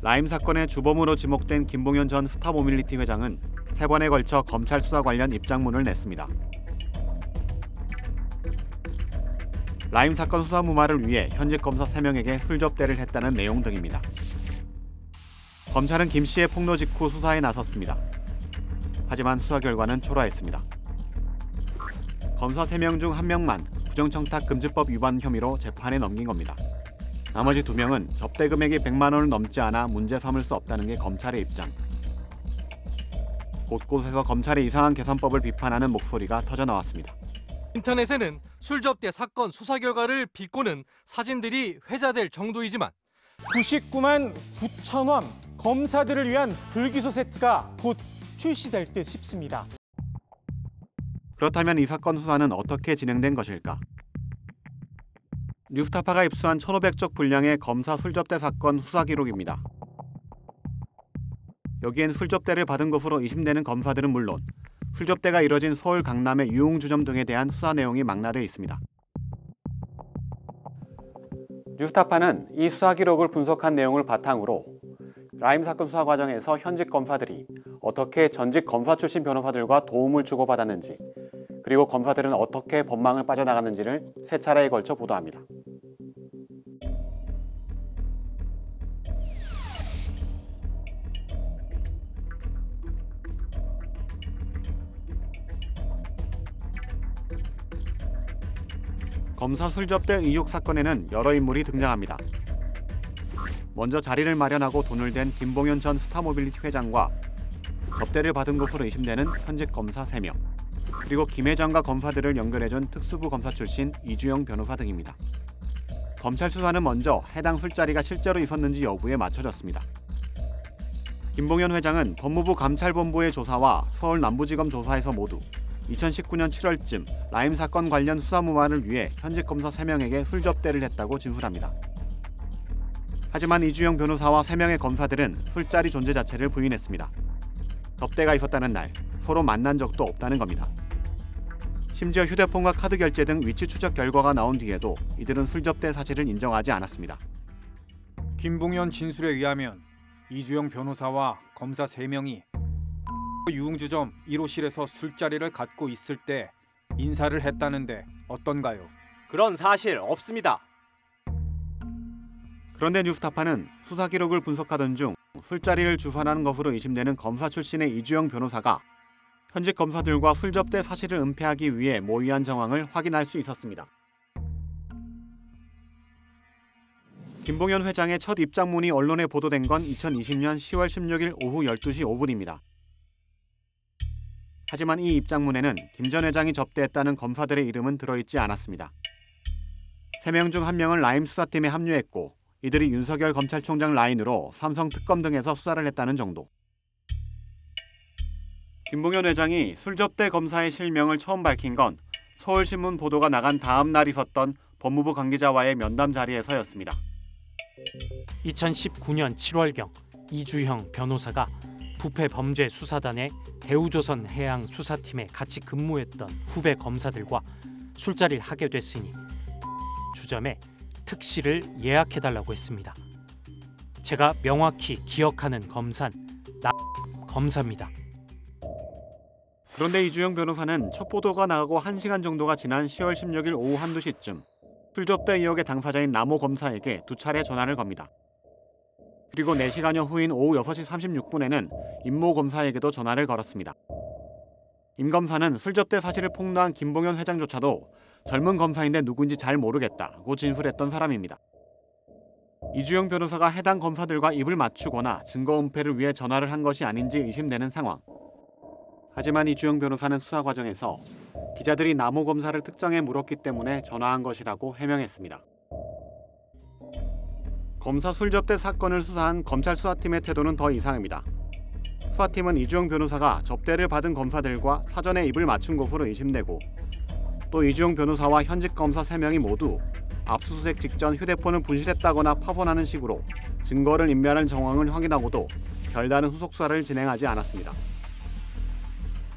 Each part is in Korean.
라임 사건의 주범으로 지목된 김봉현 전 스타모빌리티 회장은 세 번에 걸쳐 검찰 수사 관련 입장문을 냈습니다. 라임 사건 수사 무마를 위해 현직 검사 3명에게 술 접대를 했다는 내용 등입니다. 검찰은 김 씨의 폭로 직후 수사에 나섰습니다. 하지만 수사 결과는 초라했습니다. 검사 3명 중 1명만 부정청탁 금지법 위반 혐의로 재판에 넘긴 겁니다. 나머지 2명은 접대 금액이 100만 원을 넘지 않아 문제 삼을 수 없다는 게 검찰의 입장. 곳곳에서 검찰의 이상한 개선법을 비판하는 목소리가 터져 나왔습니다. 인터넷에는 술 접대 사건 수사 결과를 비꼬는 사진들이 회자될 정도이지만 99만 9천 원 검사들을 위한 불기소 세트가 곧 출시될 듯 싶습니다. 그렇다면 이 사건 수사는 어떻게 진행된 것일까? 뉴스타파가 입수한 1,500쪽 분량의 검사 술접대 사건 수사 기록입니다. 여기엔 술접대를 받은 것으로 의심되는 검사들은 물론 술접대가 이뤄진 서울 강남의 유흥주점 등에 대한 수사 내용이 망라되어 있습니다. 뉴스타파는 이 수사 기록을 분석한 내용을 바탕으로 라임 사건 수사 과정에서 현직 검사들이 어떻게 전직 검사 출신 변호사들과 도움을 주고받았는지 그리고 검사들은 어떻게 법망을 빠져나갔는지를 세 차례에 걸쳐 보도합니다. 검사 술접대 의혹 사건에는 여러 인물이 등장합니다. 먼저 자리를 마련하고 돈을 댄 김봉현 전 스타모빌리티 회장과 접대를 받은 것으로 의심되는 현직 검사 3명, 그리고 김 회장과 검사들을 연결해준 특수부 검사 출신 이주영 변호사 등입니다. 검찰 수사는 먼저 해당 술자리가 실제로 있었는지 여부에 맞춰졌습니다. 김봉현 회장은 법무부 감찰본부의 조사와 서울 남부지검 조사에서 모두 2019년 7월쯤 라임 사건 관련 수사 무마를 위해 현직 검사 3명에게 술접대를 했다고 진술합니다. 하지만 이주영 변호사와 3명의 검사들은 술자리 존재 자체를 부인했습니다. 접대가 있었다는 날 서로 만난 적도 없다는 겁니다. 심지어 휴대폰과 카드 결제 등 위치 추적 결과가 나온 뒤에도 이들은 술접대 사실을 인정하지 않았습니다. 김봉현 진술에 의하면 이주영 변호사와 검사 3명이 유흥주점 1호실에서 술자리를 갖고 있을 때 인사를 했다는데 어떤가요? 그런 사실 없습니다. 그런데 뉴스타파는 수사 기록을 분석하던 중 술자리를 주선하는 것으로 의심되는 검사 출신의 이주영 변호사가 현직 검사들과 술 접대 사실을 은폐하기 위해 모의한 정황을 확인할 수 있었습니다. 김봉현 회장의 첫 입장문이 언론에 보도된 건 2020년 10월 16일 오후 12시 5분입니다. 하지만 이 입장문에는 김 전 회장이 접대했다는 검사들의 이름은 들어있지 않았습니다. 3명 중 1명은 라임 수사팀에 합류했고 이들이 윤석열 검찰총장 라인으로 삼성 특검 등에서 수사를 했다는 정도. 김봉현 회장이 술접대 검사의 실명을 처음 밝힌 건 서울신문 보도가 나간 다음 날 있었던 법무부 관계자와의 면담 자리에서였습니다. 2019년 7월경 이주형 변호사가 부패 범죄 수사단의 대우조선 해양 수사팀에 같이 근무했던 후배 검사들과 술자리를 하게 됐으니 주점에 특실을 예약해 달라고 했습니다. 제가 명확히 기억하는 검사는 나 검사입니다. 그런데 이주영 변호사는 첫 보도가 나가고 1시간 정도가 지난 10월 16일 오후 한두 시쯤 술접대 의혹의 당사자인 남호 검사에게 두 차례 전화를 겁니다. 그리고 4시간여 후인 오후 6시 36분에는 임모 검사에게도 전화를 걸었습니다. 임 검사는 술 접대 사실을 폭로한 김봉현 회장조차도 젊은 검사인데 누군지 잘 모르겠다고 진술했던 사람입니다. 이주영 변호사가 해당 검사들과 입을 맞추거나 증거 은폐를 위해 전화를 한 것이 아닌지 의심되는 상황. 하지만 이주영 변호사는 수사 과정에서 기자들이 남호 검사를 특정해 물었기 때문에 전화한 것이라고 해명했습니다. 검사 술접대 사건을 수사한 검찰 수사팀의 태도는 더 이상합니다. 수사팀은 이주영 변호사가 접대를 받은 검사들과 사전에 입을 맞춘 것으로 의심되고 또 이주영 변호사와 현직 검사 3명이 모두 압수수색 직전 휴대폰을 분실했다거나 파손하는 식으로 증거를 인멸한 정황을 확인하고도 별다른 후속 수사를 진행하지 않았습니다.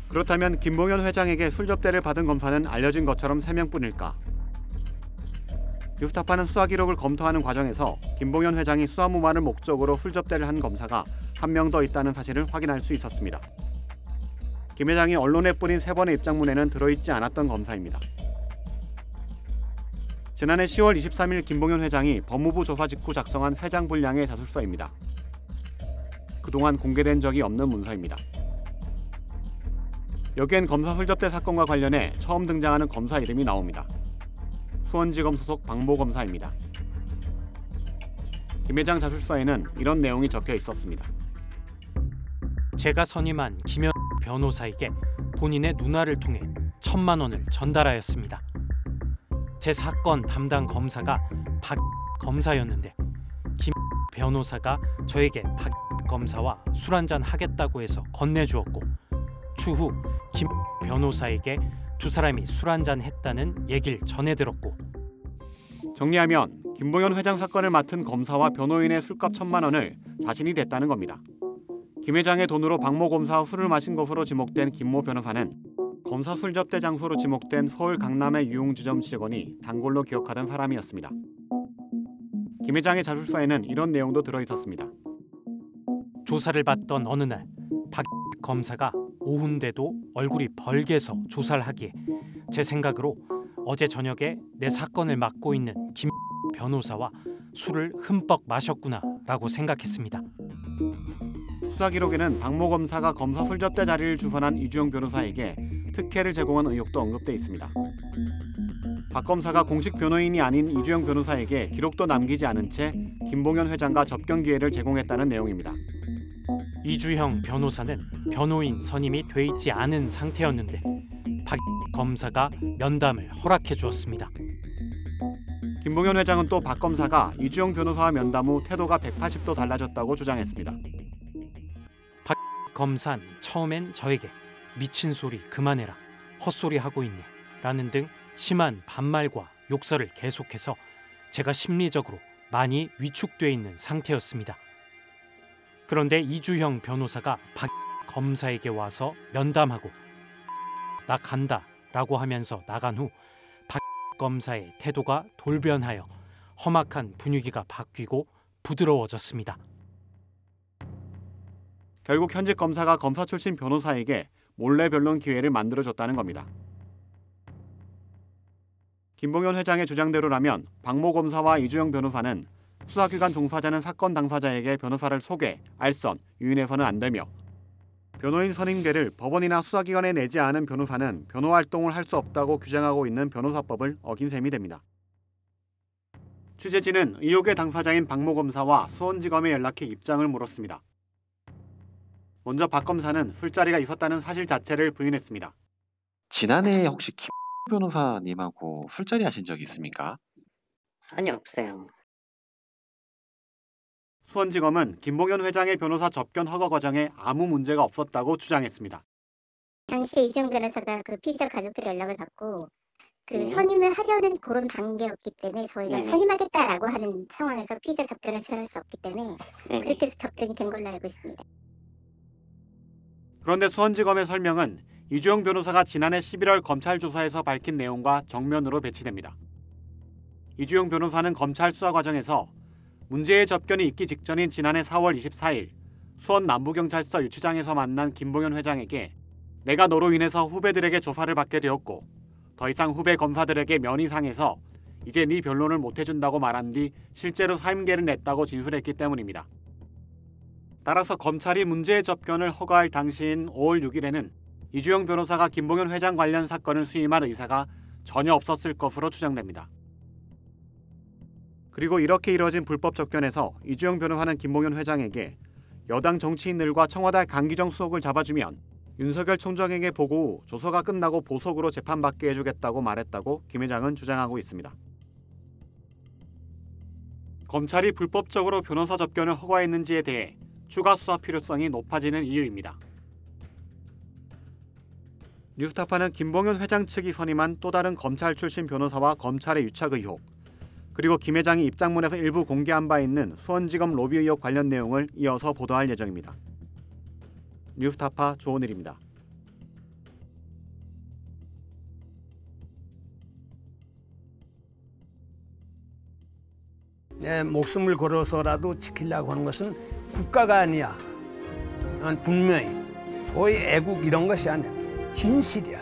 그렇다면 김봉현 회장에게 술접대를 받은 검사는 알려진 것처럼 3명뿐일까? 뉴스타파는 수사 기록을 검토하는 과정에서 김봉현 회장이 수사 무마를 목적으로 술접대를 한 검사가 한 명 더 있다는 사실을 확인할 수 있었습니다. 김 회장이 언론에 뿌린 세 번의 입장문에는 들어있지 않았던 검사입니다. 지난해 10월 23일 김봉현 회장이 법무부 조사 직후 작성한 회장 분량의 자술서입니다. 그동안 공개된 적이 없는 문서입니다. 여기엔 검사 술접대 사건과 관련해 처음 등장하는 검사 이름이 나옵니다. 수원지검 소속 박모 검사입니다. 김 회장 자술서에는 이런 내용이 적혀 있었습니다. 제가 선임한 김현 변호사에게 본인의 누나를 통해 천만 원을 전달하였습니다. 제 사건 담당 검사가 박 검사였는데 김 변호사가 저에게 박 검사와 술 한잔 하겠다고 해서 건네주었고 추후 김 변호사에게 두 사람이 술 한잔 했다는 얘기를 전해 들었고 정리하면 김봉현 회장 사건을 맡은 검사와 변호인의 술값 천만 원을 자신이 댔다는 겁니다. 김 회장의 돈으로 박모 검사와 술을 마신 것으로 지목된 김모 변호사는 검사 술 접대 장소로 지목된 서울 강남의 유흥주점 직원이 단골로 기억하던 사람이었습니다. 김 회장의 자술서에는 이런 내용도 들어 있었습니다. 조사를 받던 어느 날 박 검사가 오후인데도 얼굴이 벌게서 조사를 하기에 제 생각으로 어제 저녁에 내 사건을 맡고 있는 김 변호사와 술을 흠뻑 마셨구나라고 생각했습니다. 수사 기록에는 박모 검사가 검사 술 접대 자리를 주선한 이주영 변호사에게 특혜를 제공한 의혹도 언급돼 있습니다. 박 검사가 공식 변호인이 아닌 이주영 변호사에게 기록도 남기지 않은 채 김봉현 회장과 접견 기회를 제공했다는 내용입니다. 이주형 변호사는 변호인 선임이 돼 있지 않은 상태였는데 박 검사가 면담을 허락해 주었습니다. 김봉현 회장은 또 박 검사가 이주영 변호사와 면담 후 태도가 180도 달라졌다고 주장했습니다. 검사는 처음엔 저에게 미친 소리 그만해라 헛소리 하고 있네 라는 등 심한 반말과 욕설을 계속해서 제가 심리적으로 많이 위축돼 있는 상태였습니다. 그런데 이주형 변호사가 박 검사에게 와서 면담하고 나 간다 라고 하면서 나간 후 박 검사의 태도가 돌변하여 험악한 분위기가 바뀌고 부드러워졌습니다. 결국 현직 검사가 검사 출신 변호사에게 몰래 변론 기회를 만들어줬다는 겁니다. 김봉현 회장의 주장대로라면 박모 검사와 이주영 변호사는 수사기관 종사자는 사건 당사자에게 변호사를 소개, 알선, 유인해서는 안 되며 변호인 선임계를 법원이나 수사기관에 내지 않은 변호사는 변호 활동을 할 수 없다고 규정하고 있는 변호사법을 어긴 셈이 됩니다. 취재진은 의혹의 당사자인 박모 검사와 수원지검에 연락해 입장을 물었습니다. 먼저 박 검사는 술자리가 있었다는 사실 자체를 부인했습니다. 지난해 혹시 김 변호사님하고 술자리 하신 적 있습니까? 아니 없어요. 수원지검은 김봉현 회장의 변호사 접견 허가 과정에 아무 문제가 없었다고 주장했습니다. 당시 이정 변호사가 그 피의자 가족들 연락을 받고 그 네. 선임을 하려는 그런 단계였기 때문에 저희가 네. 선임하겠다라고 하는 상황에서 피의자 접견을 취할 수 없기 때문에 네. 그렇게 해서 접견이 된 걸로 알고 있습니다. 그런데 수원지검의 설명은 이주영 변호사가 지난해 11월 검찰 조사에서 밝힌 내용과 정면으로 배치됩니다. 이주영 변호사는 검찰 수사 과정에서 문제의 접견이 있기 직전인 지난해 4월 24일 수원 남부경찰서 유치장에서 만난 김봉현 회장에게 내가 너로 인해서 후배들에게 조사를 받게 되었고 더 이상 후배 검사들에게 면이 상해서 이제 네 변론을 못 해준다고 말한 뒤 실제로 사임계를 냈다고 진술했기 때문입니다. 따라서 검찰이 문제의 접견을 허가할 당시인 5월 6일에는 이주영 변호사가 김봉현 회장 관련 사건을 수임할 의사가 전혀 없었을 것으로 추정됩니다. 그리고 이렇게 이뤄진 불법 접견에서 이주영 변호사는 김봉현 회장에게 여당 정치인들과 청와대 강기정 수석을 잡아주면 윤석열 총장에게 보고 후 조서가 끝나고 보석으로 재판받게 해주겠다고 말했다고 김 회장은 주장하고 있습니다. 검찰이 불법적으로 변호사 접견을 허가했는지에 대해 추가 수사 필요성이 높아지는 이유입니다. 뉴스타파는 김봉현 회장 측이 선임한 또 다른 검찰 출신 변호사와 검찰의 유착 의혹, 그리고 김 회장이 입장문에서 일부 공개한 바 있는 수원지검 로비 의혹 관련 내용을 이어서 보도할 예정입니다. 뉴스타파 조은일입니다. 내 목숨을 걸어서라도 지키려고 하는 것은 국가가 아니야. 난 분명히 소위 애국 이런 것이 아니야. 진실이야.